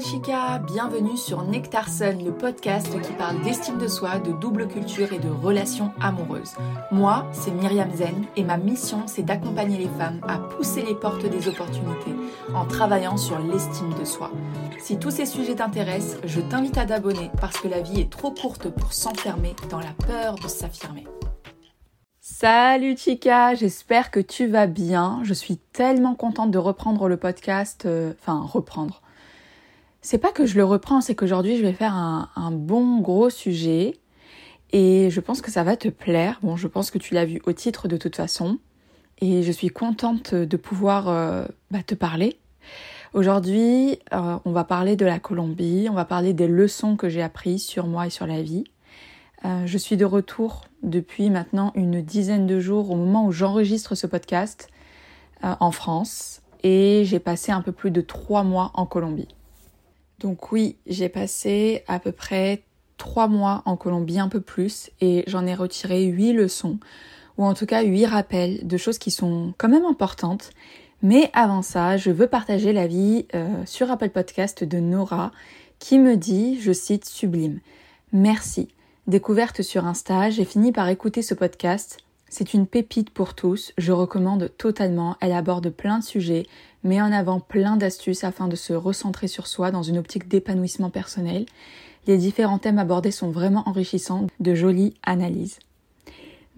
chica, bienvenue sur Nectar Sun, le podcast qui parle d'estime de soi, de double culture et de relations amoureuses. Moi, c'est Myriam Zen et ma mission, c'est d'accompagner les femmes à pousser les portes des opportunités en travaillant sur l'estime de soi. Si tous ces sujets t'intéressent, je t'invite à t'abonner parce que la vie est trop courte pour s'enfermer dans la peur de s'affirmer. Salut Chica, j'espère que tu vas bien. Je suis tellement contente de reprendre le podcast, euh, enfin reprendre c'est pas que je le reprends, c'est qu'aujourd'hui je vais faire un, bon gros sujet et je pense que ça va te plaire. Bon, je pense que tu l'as vu au titre de toute façon et je suis contente de pouvoir euh, bah, te parler. Aujourd'hui, euh, on va parler de la Colombie, on va parler des leçons que j'ai apprises sur moi et sur la vie. Euh, je suis de retour depuis maintenant une dizaine de jours au moment où j'enregistre ce podcast en France et j'ai passé un peu plus de trois mois en Colombie. Donc oui, j'ai passé à peu près trois mois en Colombie, un peu plus, et j'en ai retiré huit leçons, ou en tout cas huit rappels de choses qui sont quand même importantes. Mais avant ça, je veux partager la vie euh, sur Apple Podcast de Nora, qui me dit, je cite, sublime. Merci. Découverte sur Insta, j'ai fini par écouter ce podcast. C'est une pépite pour tous, je recommande totalement, elle aborde plein de sujets, met en avant plein d'astuces afin de se recentrer sur soi dans une optique d'épanouissement personnel. Les différents thèmes abordés sont vraiment enrichissants, de jolies analyses.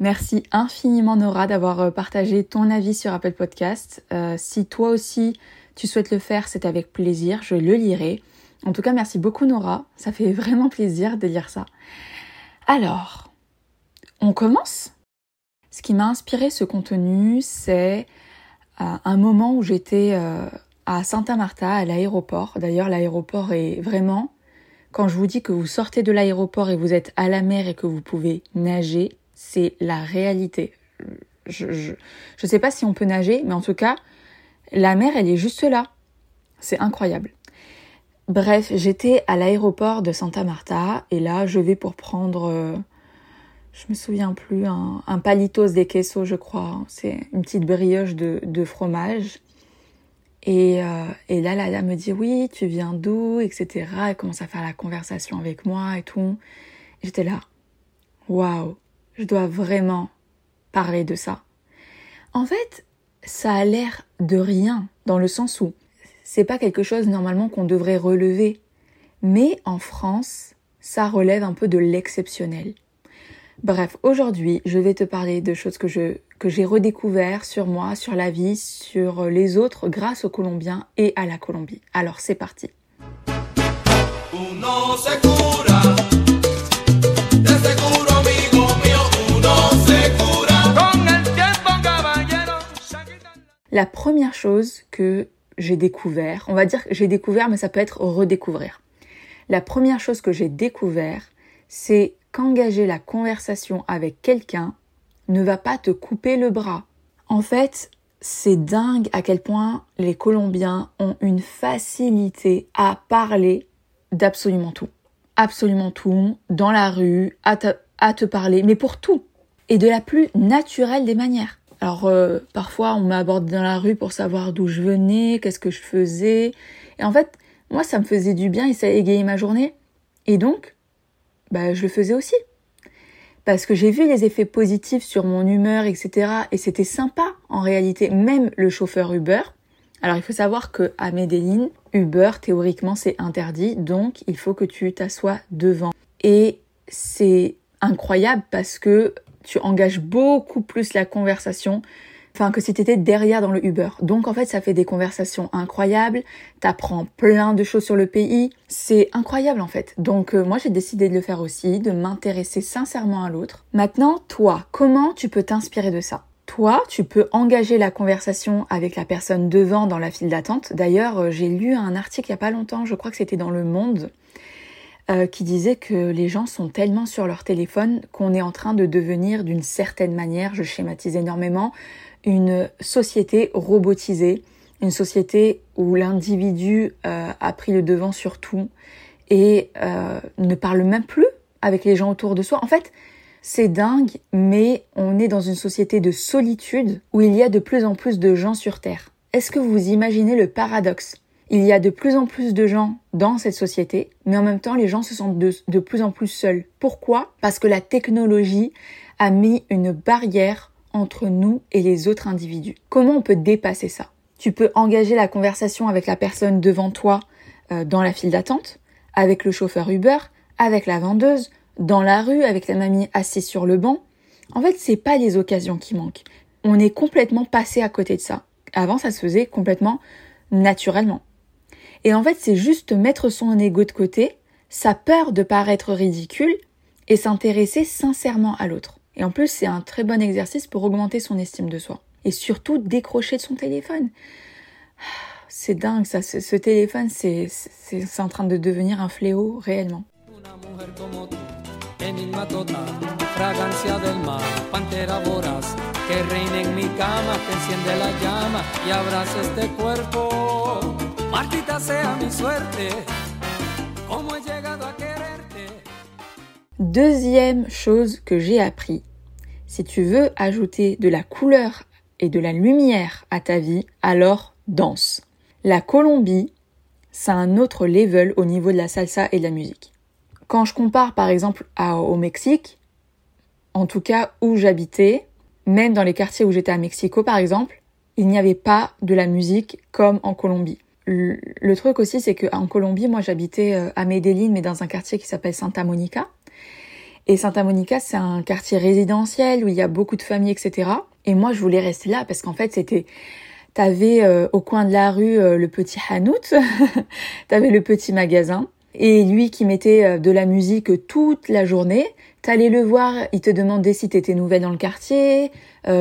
Merci infiniment Nora d'avoir euh, partagé ton avis sur Apple Podcast. Euh, si toi aussi tu souhaites le faire, c'est avec plaisir, je le lirai. En tout cas, merci beaucoup Nora, ça fait vraiment plaisir de lire ça. Alors, on commence? Ce qui m'a inspiré ce contenu, c'est un moment où j'étais euh, à Santa Marta, à l'aéroport. D'ailleurs, l'aéroport est vraiment, quand je vous dis que vous sortez de l'aéroport et vous êtes à la mer et que vous pouvez nager, c'est la réalité. Je ne sais pas si on peut nager, mais en tout cas, la mer, elle est juste là. C'est incroyable. Bref, j'étais à l'aéroport de Santa Marta et là, je vais pour prendre euh, je me souviens plus, un, palitos de queso, je crois. C'est une petite brioche de, fromage. Et, euh, et, là, la dame me dit oui, tu viens d'où, etc. Elle commence à faire la conversation avec moi et tout. J'étais là, waouh, je dois vraiment parler de ça. En fait, ça a l'air de rien dans le sens où c'est pas quelque chose normalement qu'on devrait relever. Mais en France, ça relève un peu de l'exceptionnel. Bref, aujourd'hui, je vais te parler de choses que je que j'ai redécouvert sur moi, sur la vie, sur les autres grâce aux Colombiens et à la Colombie. Alors, c'est parti. La première chose que j'ai découvert, on va dire que j'ai découvert, mais ça peut être redécouvrir. La première chose que j'ai découvert, c'est qu'engager la conversation avec quelqu'un ne va pas te couper le bras. En fait, c'est dingue à quel point les Colombiens ont une facilité à parler d'absolument tout. Absolument tout, dans la rue, à te, parler, mais pour tout. Et de la plus naturelle des manières. Alors euh, parfois on m'aborde dans la rue pour savoir d'où je venais, qu'est-ce que je faisais. Et en fait, moi ça me faisait du bien et ça égayait ma journée. Et donc, bah, je le faisais aussi. Parce que j'ai vu les effets positifs sur mon humeur, etc. Et c'était sympa en réalité. Même le chauffeur Uber. Alors il faut savoir que à Medellin, Uber théoriquement c'est interdit, donc il faut que tu t'assoies devant. Et c'est incroyable parce que tu engages beaucoup plus la conversation enfin que si tu étais derrière dans le Uber. Donc en fait, ça fait des conversations incroyables, t'apprends plein de choses sur le pays, c'est incroyable en fait. Donc euh, moi j'ai décidé de le faire aussi, de m'intéresser sincèrement à l'autre. Maintenant, toi, comment tu peux t'inspirer de ça? Toi, tu peux engager la conversation avec la personne devant dans la file d'attente. D'ailleurs, euh, j'ai lu un article il y a pas longtemps, je crois que c'était dans Le Monde, euh, qui disait que les gens sont tellement sur leur téléphone qu'on est en train de devenir d'une certaine manière, je schématise énormément, une société robotisée, une société où l'individu euh, a pris le devant sur tout et euh, ne parle même plus avec les gens autour de soi. En fait, c'est dingue, mais on est dans une société de solitude où il y a de plus en plus de gens sur Terre. Est-ce que vous imaginez le paradoxe? Il y a de plus en plus de gens dans cette société, mais en même temps, les gens se sentent de, de plus en plus seuls. Pourquoi? Parce que la technologie a mis une barrière entre nous et les autres individus. Comment on peut dépasser ça? Tu peux engager la conversation avec la personne devant toi euh, dans la file d'attente, avec le chauffeur Uber, avec la vendeuse, dans la rue, avec la mamie assise sur le banc. En fait, c'est pas les occasions qui manquent. On est complètement passé à côté de ça. Avant, ça se faisait complètement naturellement. Et en fait, c'est juste mettre son ego de côté, sa peur de paraître ridicule et s'intéresser sincèrement à l'autre. Et en plus, c'est un très bon exercice pour augmenter son estime de soi. Et surtout, décrocher de son téléphone. C'est dingue, ça. Ce, téléphone, c'est en train de devenir un fléau réellement. Deuxième chose que j'ai appris, si tu veux ajouter de la couleur et de la lumière à ta vie, alors danse. La Colombie, c'est un autre level au niveau de la salsa et de la musique. Quand je compare par exemple au Mexique, en tout cas où j'habitais, même dans les quartiers où j'étais à Mexico par exemple, il n'y avait pas de la musique comme en Colombie. Le, truc aussi, c'est qu'en Colombie, moi j'habitais euh, à Medellín, mais dans un quartier qui s'appelle Santa Monica. Et Santa Monica, c'est un quartier résidentiel où il y a beaucoup de familles, etc. Et moi, je voulais rester là parce qu'en fait, c'était... T'avais euh, au coin de la rue euh, le petit hanout, t'avais le petit magasin, et lui qui mettait de la musique toute la journée. T'allais le voir, il te demandait si t'étais nouvelle dans le quartier,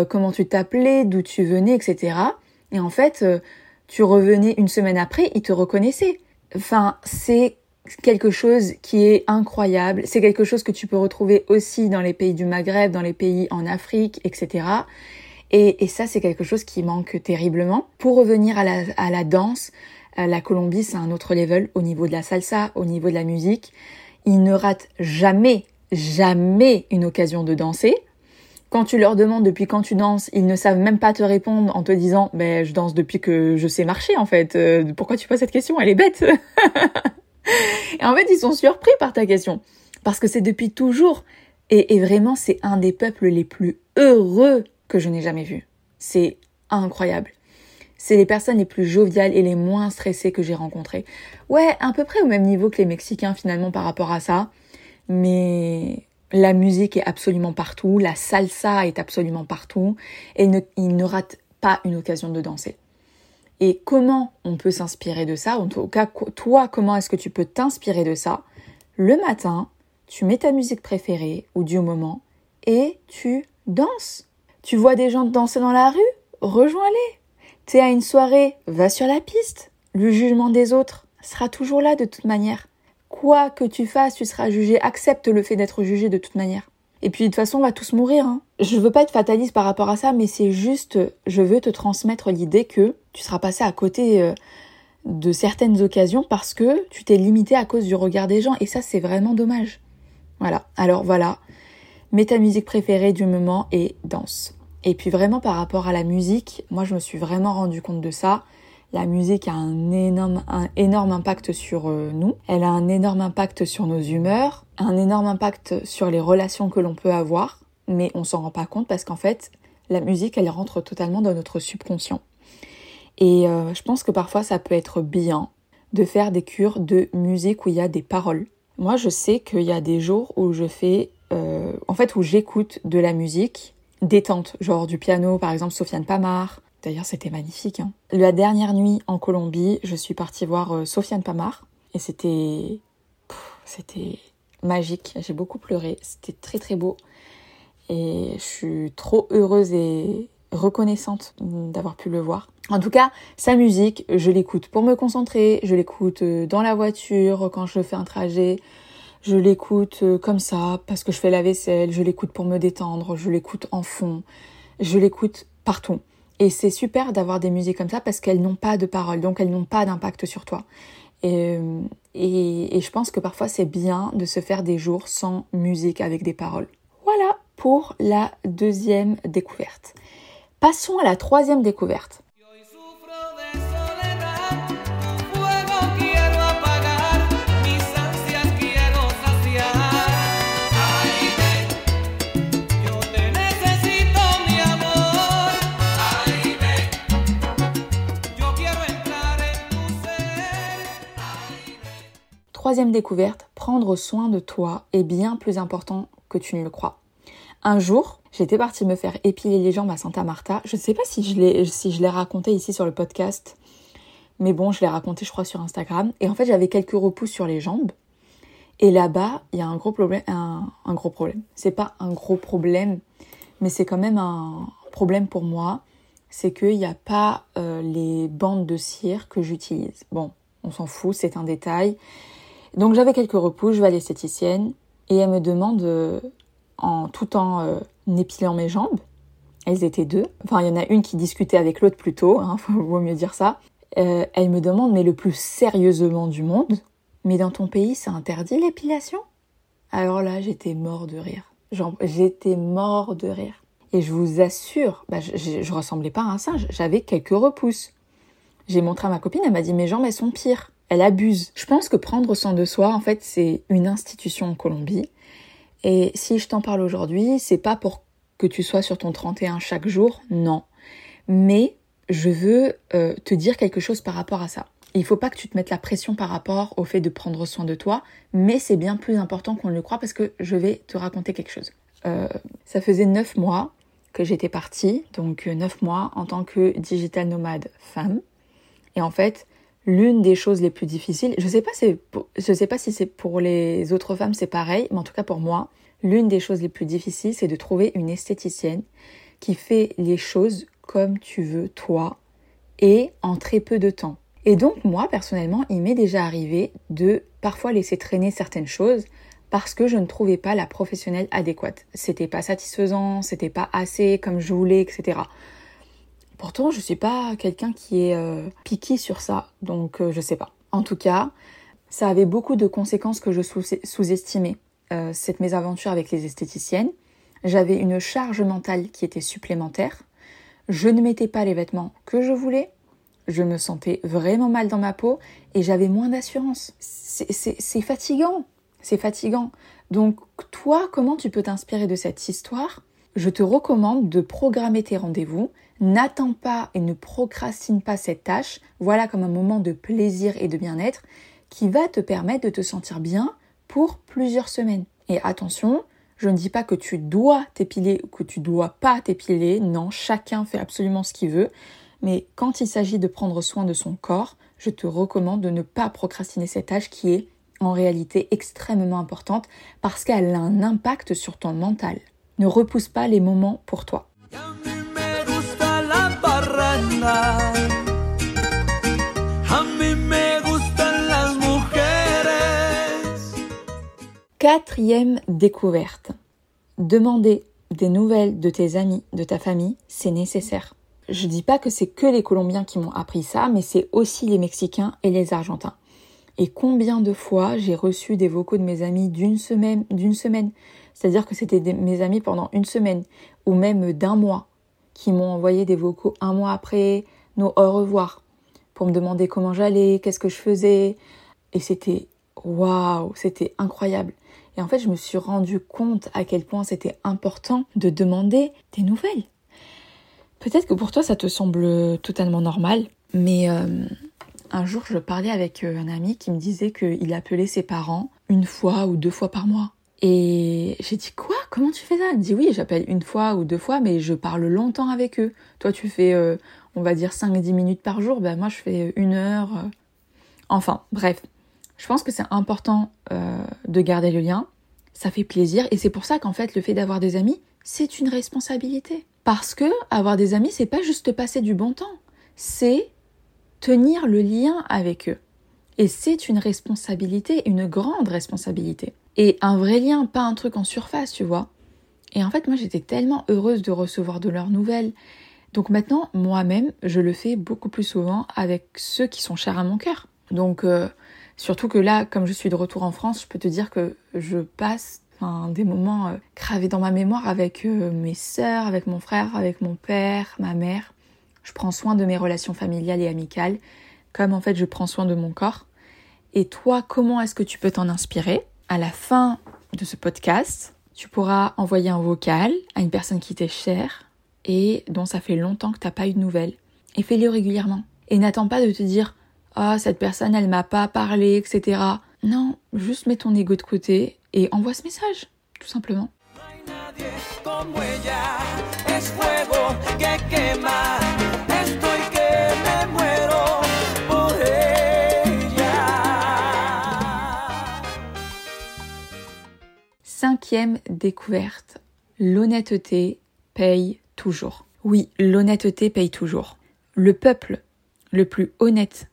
comment tu t'appelais, d'où tu venais, etc. Et en fait, tu revenais une semaine après, il te reconnaissait. Enfin, c'est quelque chose qui est incroyable. C'est quelque chose que tu peux retrouver aussi dans les pays du Maghreb, dans les pays en Afrique, etc. Et, ça, c'est quelque chose qui manque terriblement. Pour revenir à la, danse, euh, la Colombie, c'est un autre level au niveau de la salsa, au niveau de la musique. Ils ne ratent jamais, jamais une occasion de danser. Quand tu leur demandes depuis quand tu danses, ils ne savent même pas te répondre en te disant ben je danse depuis que je sais marcher en fait. Euh, pourquoi tu poses cette question? Elle est bête. et en fait, ils sont surpris par ta question parce que c'est depuis toujours et, vraiment c'est un des peuples les plus heureux que je n'ai jamais vu. C'est incroyable. C'est les personnes les plus joviales et les moins stressées que j'ai rencontrées. Ouais, à peu près au même niveau que les Mexicains finalement par rapport à ça. Mais la musique est absolument partout, la salsa est absolument partout, et il ne rate pas une occasion de danser. Et comment on peut s'inspirer de ça? En tout cas, toi, comment est-ce que tu peux t'inspirer de ça? Le matin, tu mets ta musique préférée ou du moment et tu danses. Tu vois des gens danser dans la rue? Rejoins-les. T'es à une soirée Va sur la piste. Le jugement des autres sera toujours là de toute manière. Quoi que tu fasses, tu seras jugé. Accepte le fait d'être jugé de toute manière. Et puis de toute façon, on va tous mourir. Hein. Je veux pas être fataliste par rapport à ça, mais c'est juste, je veux te transmettre l'idée que tu seras passé à côté euh, de certaines occasions parce que tu t'es limité à cause du regard des gens. Et ça, c'est vraiment dommage. Voilà. Alors voilà. Mets ta musique préférée du moment et danse. Et puis vraiment par rapport à la musique, moi je me suis vraiment rendu compte de ça. La musique a un énorme, un énorme impact sur euh, nous. Elle a un énorme impact sur nos humeurs, un énorme impact sur les relations que l'on peut avoir, mais on s'en rend pas compte parce qu'en fait, la musique, elle rentre totalement dans notre subconscient. Et euh, je pense que parfois, ça peut être bien de faire des cures de musique où il y a des paroles. Moi, je sais qu'il y a des jours où je fais, euh, en fait, où j'écoute de la musique détente, genre du piano, par exemple Sofiane Pamar, D'ailleurs, c'était magnifique. Hein. La dernière nuit en Colombie, je suis partie voir euh, Sofiane Pamar et c'était c'était magique. J'ai beaucoup pleuré. C'était très très beau et je suis trop heureuse et reconnaissante d'avoir pu le voir. En tout cas, sa musique, je l'écoute pour me concentrer, je l'écoute euh, dans la voiture quand je fais un trajet, je l'écoute euh, comme ça parce que je fais la vaisselle, je l'écoute pour me détendre, je l'écoute en fond, je l'écoute partout. Et c'est super d'avoir des musiques comme ça parce qu'elles n'ont pas de paroles, donc elles n'ont pas d'impact sur toi. Et, et, je pense que parfois c'est bien de se faire des jours sans musique avec des paroles. Voilà pour la deuxième découverte. Passons à la troisième découverte. Troisième découverte, prendre soin de toi est bien plus important que tu ne le crois. Un jour, j'étais partie me faire épiler les jambes à Santa Marta. Je ne sais pas si je l'ai si raconté ici sur le podcast, mais bon, je l'ai raconté je crois sur Instagram. Et en fait, j'avais quelques repousses sur les jambes. Et là-bas, il y a un gros problème. Un, un gros problème. C'est pas un gros problème, mais c'est quand même un problème pour moi. C'est qu'il n'y a pas euh, les bandes de cire que j'utilise. Bon, on s'en fout, c'est un détail. Donc j'avais quelques repousses, je vais à l'esthéticienne et elle me demande, euh, en tout en euh, épilant mes jambes, elles étaient deux, enfin il y en a une qui discutait avec l'autre plutôt, hein, vaut mieux dire ça, elle me demande, mais le plus sérieusement du monde, mais dans ton pays, c'est interdit l'épilation? Alors là, j'étais mort de rire. J'étais mort de rire. Et je vous assure, bah, je, je, ressemblais pas à un singe, j'avais quelques repousses. J'ai montré à ma copine, elle m'a dit mes jambes elles sont pires. Elle abuse. Je pense que prendre soin de soi, en fait, c'est une institution en Colombie. Et si je t'en parle aujourd'hui, c'est pas pour que tu sois sur ton 31 chaque jour, non. Mais je veux euh, te dire quelque chose par rapport à ça. Il faut pas que tu te mettes la pression par rapport au fait de prendre soin de toi, mais c'est bien plus important qu'on le croit parce que je vais te raconter quelque chose. Euh, ça faisait neuf mois que j'étais partie, donc euh, neuf mois en tant que digital nomade femme. Et en fait, l'une des choses les plus difficiles, je sais sais pas si c'est pour les autres femmes c'est pareil, mais en tout cas pour moi, l'une des choses les plus difficiles, c'est de trouver une esthéticienne qui fait les choses comme tu veux toi et en très peu de temps. Et donc moi personnellement, il m'est déjà arrivé de parfois laisser traîner certaines choses parce que je ne trouvais pas la professionnelle adéquate. C'était pas satisfaisant, c'était pas assez comme je voulais, etc. Pourtant, je suis pas quelqu'un qui est euh, piqué sur ça, donc euh, je sais pas. En tout cas, ça avait beaucoup de conséquences que je sous-estimais. Euh, cette mésaventure avec les esthéticiennes. J'avais une charge mentale qui était supplémentaire. Je ne mettais pas les vêtements que je voulais. Je me sentais vraiment mal dans ma peau et j'avais moins d'assurance. C'est fatigant. C'est fatigant. Donc toi, comment tu peux t'inspirer de cette histoire? Je te recommande de programmer tes rendez-vous. N'attends pas et ne procrastine pas cette tâche. Voilà comme un moment de plaisir et de bien-être qui va te permettre de te sentir bien pour plusieurs semaines. Et attention, je ne dis pas que tu dois t'épiler ou que tu dois pas t'épiler. Non, chacun fait absolument ce qu'il veut. Mais quand il s'agit de prendre soin de son corps, je te recommande de ne pas procrastiner cette tâche qui est en réalité extrêmement importante parce qu'elle a un impact sur ton mental. Ne repousse pas les moments pour toi. Quatrième découverte. Demander des nouvelles de tes amis, de ta famille, c'est nécessaire. Je dis pas que c'est que les Colombiens qui m'ont appris ça, mais c'est aussi les Mexicains et les Argentins. Et combien de fois j'ai reçu des vocaux de mes amis d'une semaine, d'une semaine, c'est-à-dire que c'était mes amis pendant une semaine ou même d'un mois, qui m'ont envoyé des vocaux un mois après nos au revoir pour me demander comment j'allais, qu'est-ce que je faisais, et c'était waouh, c'était incroyable. Et en fait, je me suis rendu compte à quel point c'était important de demander des nouvelles. Peut-être que pour toi, ça te semble totalement normal, mais euh, un jour, je parlais avec euh, un ami qui me disait qu'il appelait ses parents une fois ou deux fois par mois. Et j'ai dit quoi? Comment tu fais ça? Dit oui, j'appelle une fois ou deux fois, mais je parle longtemps avec eux. Toi, tu fais, euh, on va dire 5-10 minutes par jour. Ben moi, je fais une heure. Enfin, bref. Je pense que c'est important euh, de garder le lien. Ça fait plaisir et c'est pour ça qu'en fait, le fait d'avoir des amis, c'est une responsabilité. Parce que avoir des amis, c'est pas juste passer du bon temps. C'est tenir le lien avec eux. Et c'est une responsabilité, une grande responsabilité. Et un vrai lien, pas un truc en surface, tu vois. Et en fait, moi, j'étais tellement heureuse de recevoir de leurs nouvelles. Donc maintenant, moi-même, je le fais beaucoup plus souvent avec ceux qui sont chers à mon cœur. Donc, euh, surtout que là, comme je suis de retour en France, je peux te dire que je passe des moments euh, gravés dans ma mémoire avec euh, mes sœurs, avec mon frère, avec mon père, ma mère. Je prends soin de mes relations familiales et amicales, comme en fait je prends soin de mon corps. Et toi, comment est-ce que tu peux t'en inspirer? À la fin de ce podcast, tu pourras envoyer un vocal à une personne qui t'est chère et dont ça fait longtemps que tu n'as pas eu de nouvelles. Et fais-le régulièrement. Et n'attends pas de te dire Ah, cette personne, elle m'a pas parlé, etc. Non, juste mets ton ego de côté et envoie ce message, tout simplement. Cinquième découverte, l'honnêteté paye toujours. Oui, l'honnêteté paye toujours. Le peuple le plus honnête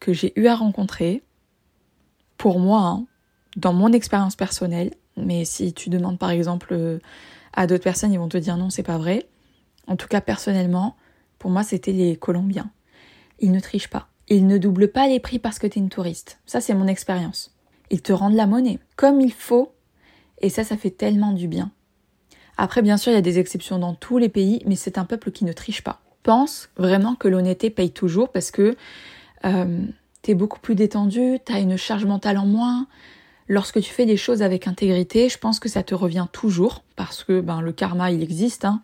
que j'ai eu à rencontrer, pour moi, hein, dans mon expérience personnelle, mais si tu demandes par exemple euh, à d'autres personnes, ils vont te dire non, c'est pas vrai. En tout cas, personnellement, pour moi, c'était les Colombiens. Ils ne trichent pas. Ils ne doublent pas les prix parce que tu es une touriste. Ça, c'est mon expérience. Ils te rendent la monnaie comme il faut et ça, ça fait tellement du bien. Après, bien sûr, il y a des exceptions dans tous les pays, mais c'est un peuple qui ne triche pas. Pense vraiment que l'honnêteté paye toujours parce que euh, t'es beaucoup plus détendu, t'as une charge mentale en moins. Lorsque tu fais des choses avec intégrité, je pense que ça te revient toujours parce que ben, le karma, il existe. Hein,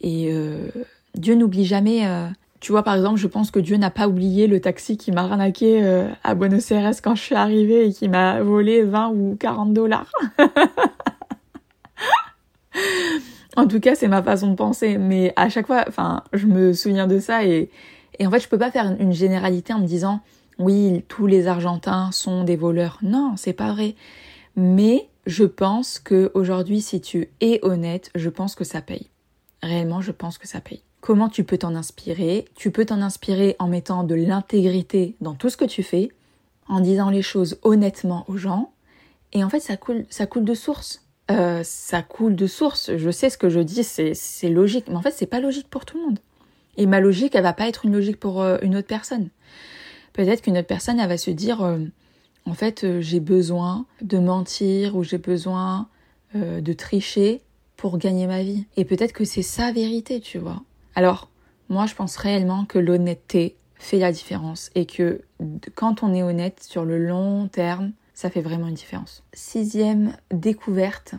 et euh, Dieu n'oublie jamais. Euh, tu vois, par exemple, je pense que Dieu n'a pas oublié le taxi qui m'a arnaqué euh, à Buenos Aires quand je suis arrivée et qui m'a volé 20 ou 40 dollars. en tout cas, c'est ma façon de penser. Mais à chaque fois, enfin, je me souviens de ça et, et en fait, je peux pas faire une généralité en me disant, oui, tous les Argentins sont des voleurs. Non, c'est pas vrai. Mais je pense que aujourd'hui, si tu es honnête, je pense que ça paye. Réellement, je pense que ça paye. Comment tu peux t'en inspirer Tu peux t'en inspirer en mettant de l'intégrité dans tout ce que tu fais, en disant les choses honnêtement aux gens. Et en fait, ça coule, ça coule de source. Euh, ça coule de source. Je sais ce que je dis, c'est logique. Mais en fait, c'est pas logique pour tout le monde. Et ma logique, elle va pas être une logique pour euh, une autre personne. Peut-être qu'une autre personne, elle va se dire, euh, en fait, j'ai besoin de mentir ou j'ai besoin de tricher pour gagner ma vie. Et peut-être que c'est sa vérité, tu vois. Alors, moi, je pense réellement que l'honnêteté fait la différence et que quand on est honnête sur le long terme, ça fait vraiment une différence. Sixième découverte.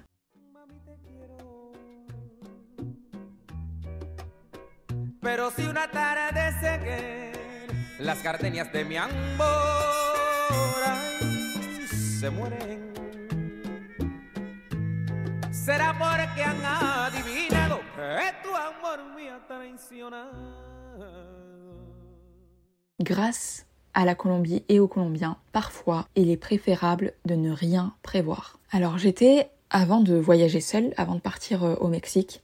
Grâce à la Colombie et aux Colombiens, parfois il est préférable de ne rien prévoir. Alors j'étais, avant de voyager seule, avant de partir euh, au Mexique,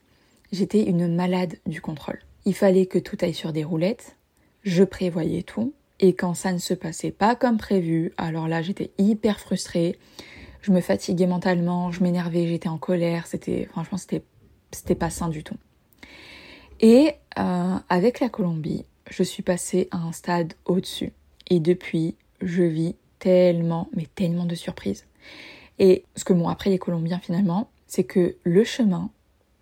j'étais une malade du contrôle. Il fallait que tout aille sur des roulettes, je prévoyais tout, et quand ça ne se passait pas comme prévu, alors là j'étais hyper frustrée, je me fatiguais mentalement, je m'énervais, j'étais en colère, c'était franchement c'était c'était pas sain du tout. Et euh, avec la Colombie, je suis passée à un stade au-dessus. Et depuis, je vis tellement, mais tellement de surprises. Et ce que m'ont appris les Colombiens finalement, c'est que le chemin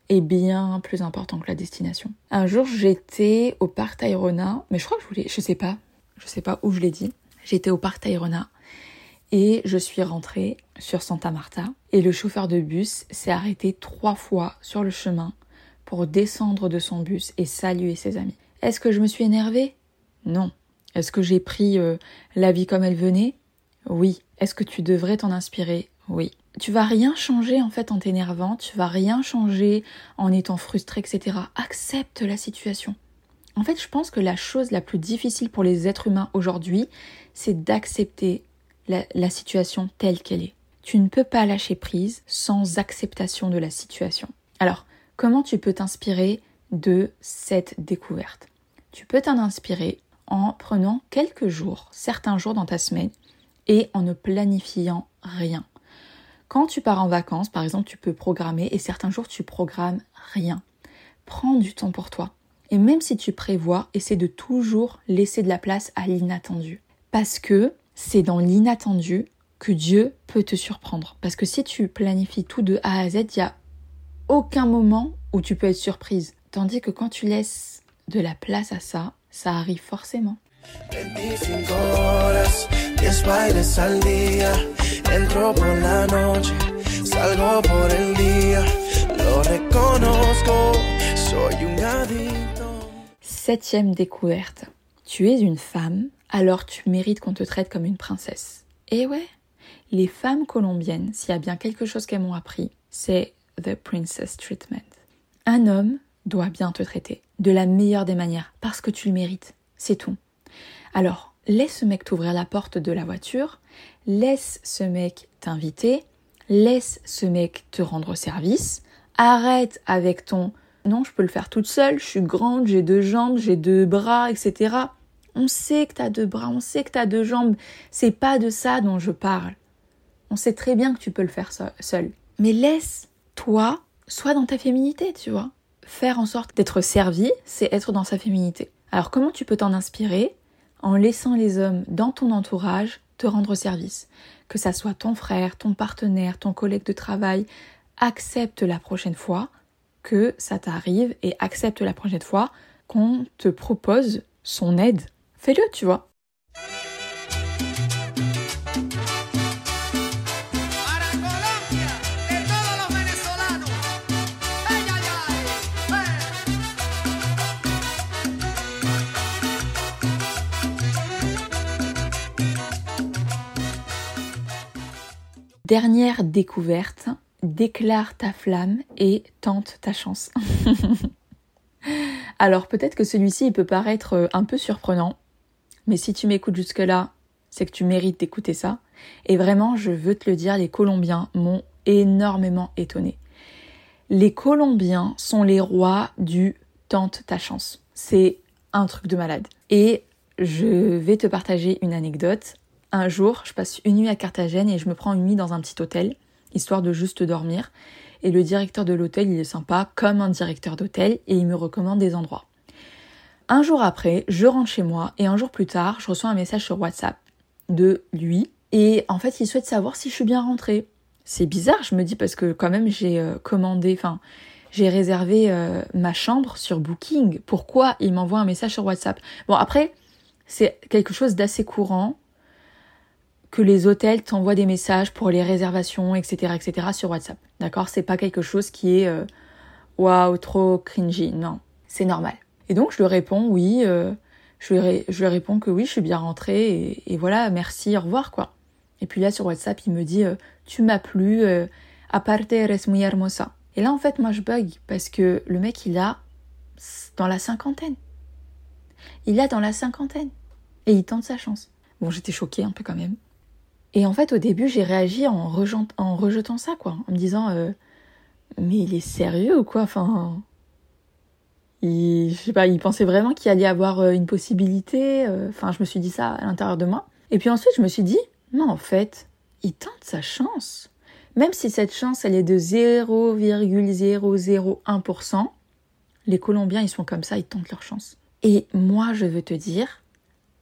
est bien plus important que la destination. Un jour, j'étais au parc Tayrona, mais je crois que je voulais, je sais pas, je sais pas où je l'ai dit. J'étais au parc Tayrona et je suis rentrée sur Santa Marta et le chauffeur de bus s'est arrêté trois fois sur le chemin pour descendre de son bus et saluer ses amis. Est-ce que je me suis énervée? Non. Est-ce que j'ai pris euh, la vie comme elle venait? Oui. Est-ce que tu devrais t'en inspirer? Oui. Tu vas rien changer en fait en t'énervant, tu vas rien changer en étant frustré, etc. Accepte la situation. En fait, je pense que la chose la plus difficile pour les êtres humains aujourd'hui, c'est d'accepter la, situation telle qu'elle est. Tu ne peux pas lâcher prise sans acceptation de la situation. Alors, comment tu peux t'inspirer de cette découverte? Tu peux t'en inspirer en prenant quelques jours, certains jours dans ta semaine, et en ne planifiant rien. Quand tu pars en vacances, par exemple, tu peux programmer et certains jours tu programmes rien. Prends du temps pour toi. Et même si tu prévois, essaie de toujours laisser de la place à l'inattendu. Parce que c'est dans l'inattendu que Dieu peut te surprendre. Parce que si tu planifies tout de A à Z, il n'y a aucun moment où tu peux être surprise. Tandis que quand tu laisses de la place à ça, ça arrive forcément. Septième découverte. Tu es une femme alors tu mérites qu'on te traite comme une princesse. Et ouais, Les femmes colombiennes, s'il y a bien quelque chose qu'elles m'ont appris, c'est the princess treatment. Un homme doit bien te traiter de la meilleure des manières parce que tu le mérites. C'est tout. Alors, laisse ce mec t'ouvrir la porte de la voiture, laisse ce mec t'inviter, laisse ce mec te rendre service, arrête avec ton non, je peux le faire toute seule, je suis grande, j'ai deux jambes, j'ai deux bras, etc. On sait que tu as deux bras, on sait que tu as deux jambes. C'est pas de ça dont je parle. On sait très bien que tu peux le faire seul. Mais laisse, toi, sois dans ta féminité, tu vois. Faire en sorte d'être servi, c'est être dans sa féminité. Alors comment tu peux t'en inspirer? En laissant les hommes dans ton entourage te rendre service. Que ça soit ton frère, ton partenaire, ton collègue de travail, accepte la prochaine fois que ça t'arrive et accepte la prochaine fois qu'on te propose son aide. Fais-le, tu vois. Dernière découverte, déclare ta flamme et tente ta chance. Alors peut-être que celui-ci peut paraître euh, un peu surprenant, mais si tu m'écoutes jusque-là, c'est que tu mérites d'écouter ça. Et vraiment, je veux te le dire, les Colombiens m'ont énormément étonné. Les Colombiens sont les rois du tente ta chance. C'est un truc de malade. Et je vais te partager une anecdote. Un jour, je passe une nuit à Carthagène et je me prends une nuit dans un petit hôtel histoire de juste dormir. Et le directeur de l'hôtel, il est sympa comme un directeur d'hôtel et il me recommande des endroits. Un jour après, je rentre chez moi et un jour plus tard, je reçois un message sur WhatsApp de lui et en fait, il souhaite savoir si je suis bien rentrée. C'est bizarre, je me dis parce que quand même j'ai euh, commandé, enfin j'ai réservé euh, ma chambre sur Booking. Pourquoi il m'envoie un message sur WhatsApp? Bon après, c'est quelque chose d'assez courant que les hôtels t'envoient des messages pour les réservations, etc., etc. sur WhatsApp. D'accord? C'est pas quelque chose qui est euh, waouh, trop cringy. Non, c'est normal. Et donc je lui réponds oui, euh, je, lui réponds que oui, je suis bien rentrée et, voilà, merci, au revoir quoi. Et puis là sur WhatsApp, il me dit euh, tu m'as plu, aparte eres muy hermosa. Et là en fait, moi je bug parce que le mec il a dans la cinquantaine. Il a dans la cinquantaine et il tente sa chance. Bon, j'étais choquée un peu quand même. Et en fait, au début, j'ai réagi en, rejetant, ça, quoi, en me disant, euh, mais il est sérieux ou quoi? Enfin, il, je sais pas, il pensait vraiment qu'il allait avoir euh, une possibilité. Euh, enfin, je me suis dit ça à l'intérieur de moi. Et puis ensuite, je me suis dit, non, en fait, il tente sa chance. Même si cette chance, elle est de 0,001%, les Colombiens, ils sont comme ça, ils tentent leur chance. Et moi, je veux te dire,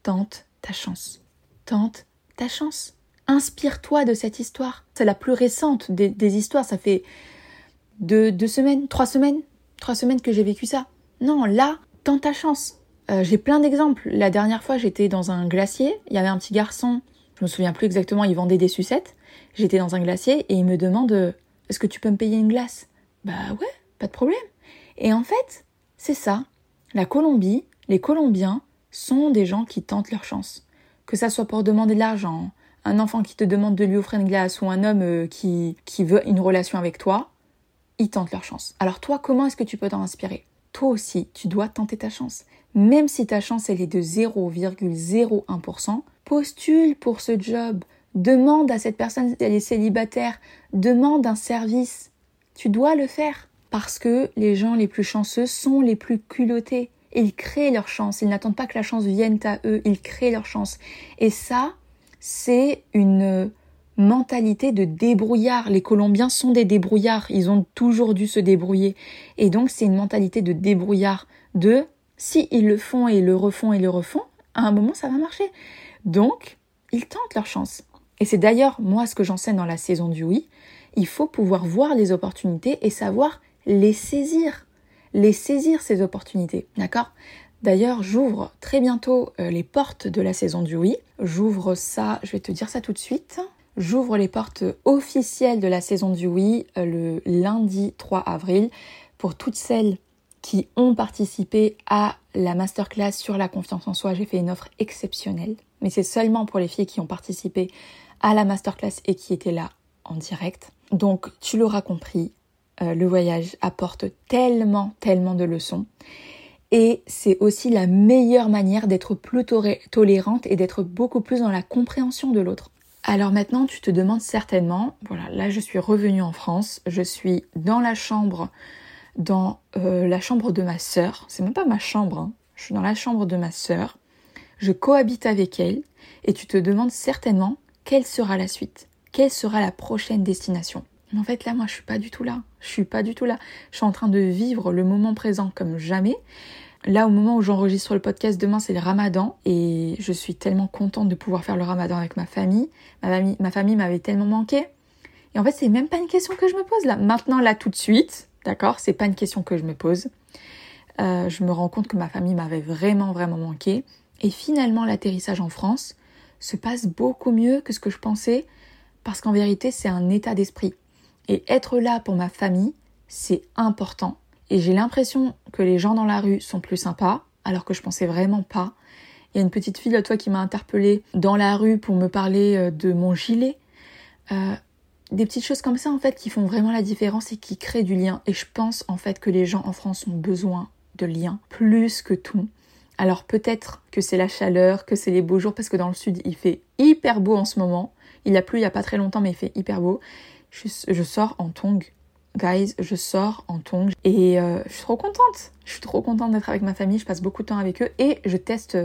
tente ta chance. Tente ta chance. Inspire-toi de cette histoire. C'est la plus récente des, histoires. Ça fait deux, semaines, trois semaines, trois semaines que j'ai vécu ça. Non, là, tente ta chance. Euh, j'ai plein d'exemples. La dernière fois, j'étais dans un glacier. Il y avait un petit garçon. Je me souviens plus exactement. Il vendait des sucettes. J'étais dans un glacier et il me demande Est-ce que tu peux me payer une glace? Bah ouais, pas de problème. Et en fait, c'est ça. La Colombie, les Colombiens sont des gens qui tentent leur chance. Que ça soit pour demander de l'argent, un enfant qui te demande de lui offrir une glace ou un homme euh, qui, qui veut une relation avec toi, ils tentent leur chance. Alors toi, comment est-ce que tu peux t'en inspirer? Toi aussi, tu dois tenter ta chance. Même si ta chance, elle est de 0,01%, postule pour ce job. Demande à cette personne si elle est célibataire. Demande un service. Tu dois le faire. Parce que les gens les plus chanceux sont les plus culottés. Ils créent leur chance. Ils n'attendent pas que la chance vienne à eux. Ils créent leur chance. Et ça, c'est une mentalité de débrouillard. Les Colombiens sont des débrouillards, ils ont toujours dû se débrouiller. Et donc c'est une mentalité de débrouillard, de si ils le font et le refont et le refont, à un moment ça va marcher. Donc, ils tentent leur chance. Et c'est d'ailleurs moi ce que j'enseigne dans la saison du oui. Il faut pouvoir voir les opportunités et savoir les saisir. Les saisir ces opportunités, d'accord? D'ailleurs, j'ouvre très bientôt euh, les portes de la saison du oui. J'ouvre ça, je vais te dire ça tout de suite. J'ouvre les portes officielles de la saison du oui euh, le lundi 3 avril pour toutes celles qui ont participé à la masterclass sur la confiance en soi. J'ai fait une offre exceptionnelle. mais c'est seulement pour les filles qui ont participé à la masterclass et qui étaient là en direct. Donc tu l'auras compris, euh, le voyage apporte tellement, tellement de leçons. Et c'est aussi la meilleure manière d'être plus tolérante et d'être beaucoup plus dans la compréhension de l'autre. Alors maintenant, tu te demandes certainement, voilà, là je suis revenue en France, je suis dans la chambre, dans euh, la chambre de ma sœur, c'est même pas ma chambre, hein. je suis dans la chambre de ma sœur, je cohabite avec elle, et tu te demandes certainement quelle sera la suite, quelle sera la prochaine destination. Mais en fait là, moi je suis pas du tout là, je suis pas du tout là, je suis en train de vivre le moment présent comme jamais, Là, au moment où j'enregistre le podcast, demain c'est le ramadan et je suis tellement contente de pouvoir faire le ramadan avec ma famille. Ma famille, m'avait tellement manqué. Et en fait, c'est même pas une question que je me pose là. Maintenant, là, tout de suite, d'accord C'est pas une question que je me pose. Euh, je me rends compte que ma famille m'avait vraiment, vraiment manqué. Et finalement, l'atterrissage en France se passe beaucoup mieux que ce que je pensais parce qu'en vérité, c'est un état d'esprit. Et être là pour ma famille, c'est important et j'ai l'impression que les gens dans la rue sont plus sympas, alors que je pensais vraiment pas. Il y a une petite fille à toi qui m'a interpellée dans la rue pour me parler euh, de mon gilet. Euh, des petites choses comme ça en fait qui font vraiment la différence et qui créent du lien. Et je pense en fait que les gens en France ont besoin de liens plus que tout. Alors peut-être que c'est la chaleur, que c'est les beaux jours, parce que dans le sud il fait hyper beau en ce moment. Il a plu il y a pas très longtemps mais il fait hyper beau. Je, je sors en tongs guys, je sors en tongs et euh, je suis trop contente. Je suis trop contente d'être avec ma famille, je passe beaucoup de temps avec eux et je teste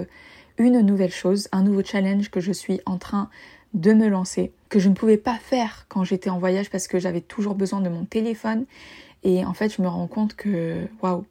une nouvelle chose, un nouveau challenge que je suis en train de me lancer, que je ne pouvais pas faire quand j'étais en voyage parce que j'avais toujours besoin de mon téléphone. Et en fait, je me rends compte que, waouh,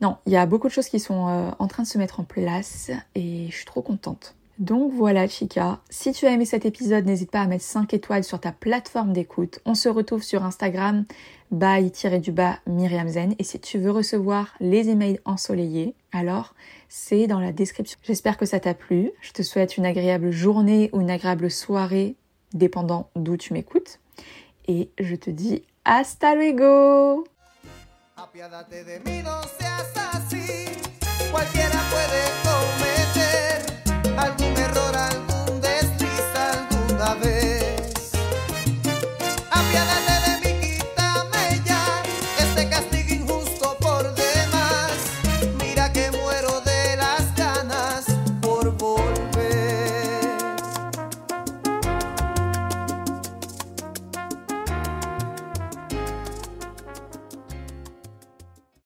non, il y a beaucoup de choses qui sont euh, en train de se mettre en place et je suis trop contente. Donc voilà Chica, si tu as aimé cet épisode, n'hésite pas à mettre 5 étoiles sur ta plateforme d'écoute. On se retrouve sur Instagram by-du-bas Myriam Zen et si tu veux recevoir les emails ensoleillés, alors c'est dans la description. J'espère que ça t'a plu. Je te souhaite une agréable journée ou une agréable soirée, dépendant d'où tu m'écoutes. Et je te dis hasta luego